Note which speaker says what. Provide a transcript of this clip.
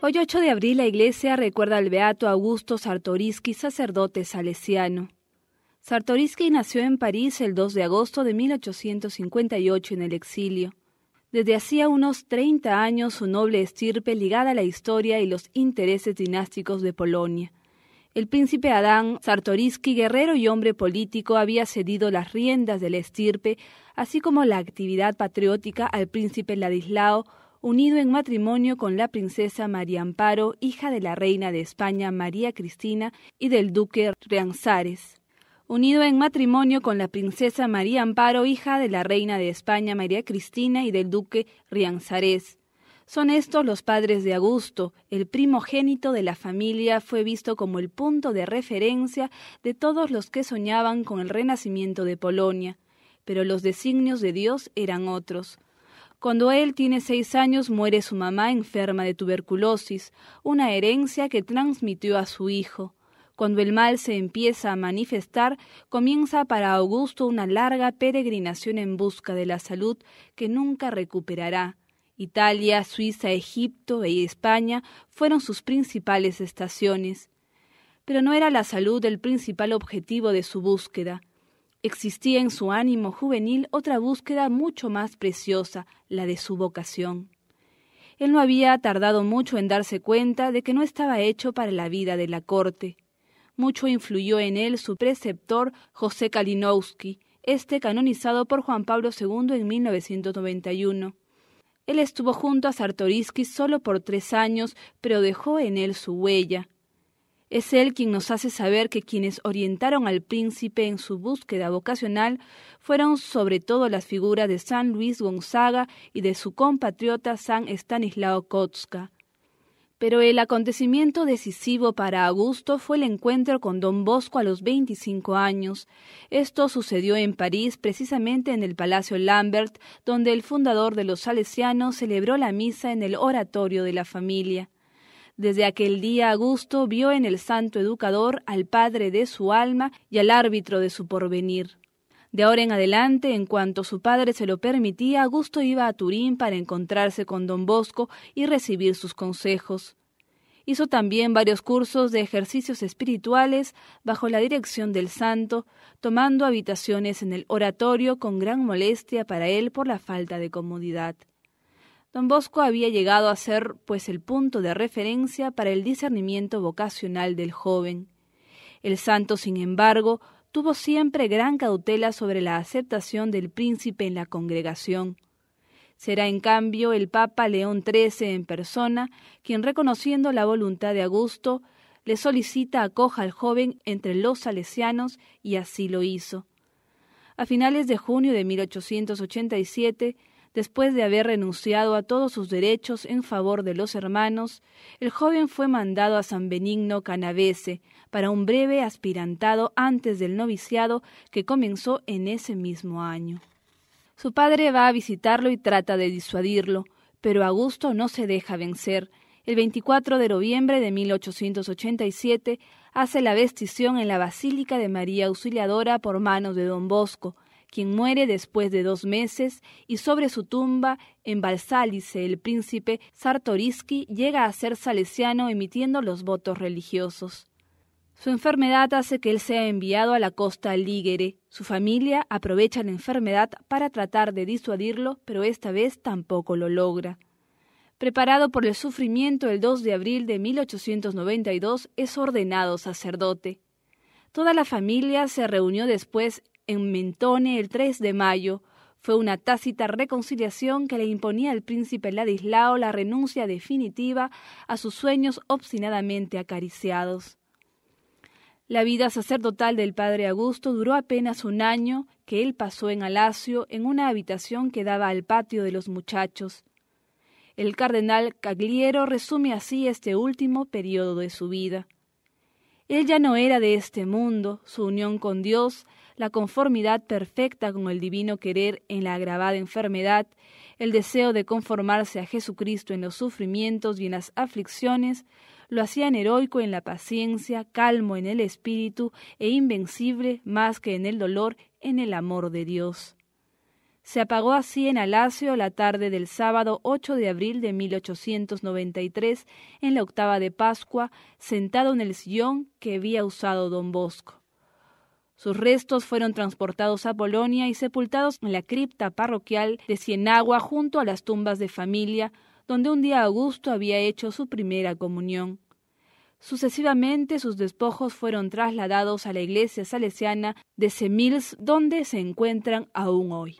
Speaker 1: Hoy 8 de abril la iglesia recuerda al beato Augusto Sartoriski, sacerdote salesiano. Sartoriski nació en París el 2 de agosto de 1858 en el exilio. Desde hacía unos 30 años su noble estirpe ligada a la historia y los intereses dinásticos de Polonia. El príncipe Adán Sartoriski, guerrero y hombre político, había cedido las riendas de la estirpe, así como la actividad patriótica al príncipe Ladislao, unido en matrimonio con la princesa María Amparo, hija de la reina de España María Cristina y del duque Rianzares. Unido en matrimonio con la princesa María Amparo, hija de la reina de España María Cristina y del duque Rianzares. Son estos los padres de Augusto, el primogénito de la familia fue visto como el punto de referencia de todos los que soñaban con el renacimiento de Polonia, pero los designios de Dios eran otros. Cuando él tiene seis años muere su mamá enferma de tuberculosis, una herencia que transmitió a su hijo. Cuando el mal se empieza a manifestar, comienza para Augusto una larga peregrinación en busca de la salud que nunca recuperará. Italia, Suiza, Egipto e España fueron sus principales estaciones. Pero no era la salud el principal objetivo de su búsqueda. Existía en su ánimo juvenil otra búsqueda mucho más preciosa, la de su vocación. Él no había tardado mucho en darse cuenta de que no estaba hecho para la vida de la corte. Mucho influyó en él su preceptor José Kalinowski, este canonizado por Juan Pablo II en 1991. Él estuvo junto a Sartoriski solo por tres años, pero dejó en él su huella. Es él quien nos hace saber que quienes orientaron al príncipe en su búsqueda vocacional fueron sobre todo las figuras de San Luis Gonzaga y de su compatriota San Stanislao Kotska. Pero el acontecimiento decisivo para Augusto fue el encuentro con don Bosco a los 25 años. Esto sucedió en París, precisamente en el Palacio Lambert, donde el fundador de los salesianos celebró la misa en el oratorio de la familia. Desde aquel día Augusto vio en el santo educador al padre de su alma y al árbitro de su porvenir. De ahora en adelante, en cuanto su padre se lo permitía, Augusto iba a Turín para encontrarse con don Bosco y recibir sus consejos. Hizo también varios cursos de ejercicios espirituales bajo la dirección del santo, tomando habitaciones en el oratorio con gran molestia para él por la falta de comodidad. Don Bosco había llegado a ser pues el punto de referencia para el discernimiento vocacional del joven. El santo, sin embargo, tuvo siempre gran cautela sobre la aceptación del príncipe en la congregación. Será en cambio el Papa León XIII en persona quien, reconociendo la voluntad de Augusto, le solicita acoja al joven entre los salesianos y así lo hizo. A finales de junio de 1887, Después de haber renunciado a todos sus derechos en favor de los hermanos, el joven fue mandado a San Benigno Canavese para un breve aspirantado antes del noviciado que comenzó en ese mismo año. Su padre va a visitarlo y trata de disuadirlo, pero Augusto no se deja vencer. El 24 de noviembre de 1887 hace la vestición en la Basílica de María Auxiliadora por manos de don Bosco, quien muere después de dos meses, y sobre su tumba, en Balsálice, el príncipe Sartoriski llega a ser salesiano emitiendo los votos religiosos. Su enfermedad hace que él sea enviado a la costa Ligere. Su familia aprovecha la enfermedad para tratar de disuadirlo, pero esta vez tampoco lo logra. Preparado por el sufrimiento el 2 de abril de 1892, es ordenado sacerdote. Toda la familia se reunió después en Mentone el 3 de mayo. Fue una tácita reconciliación que le imponía al príncipe Ladislao la renuncia definitiva a sus sueños obstinadamente acariciados. La vida sacerdotal del padre Augusto duró apenas un año que él pasó en Alacio en una habitación que daba al patio de los muchachos. El cardenal Cagliero resume así este último periodo de su vida. Él ya no era de este mundo, su unión con Dios la conformidad perfecta con el divino querer en la agravada enfermedad, el deseo de conformarse a Jesucristo en los sufrimientos y en las aflicciones, lo hacían heroico en la paciencia, calmo en el espíritu e invencible más que en el dolor en el amor de Dios. Se apagó así en Alacio la tarde del sábado 8 de abril de 1893 en la octava de Pascua, sentado en el sillón que había usado don Bosco. Sus restos fueron transportados a Polonia y sepultados en la cripta parroquial de Cienagua junto a las tumbas de familia, donde un día Augusto había hecho su primera comunión. Sucesivamente sus despojos fueron trasladados a la iglesia salesiana de Semils, donde se encuentran aún hoy.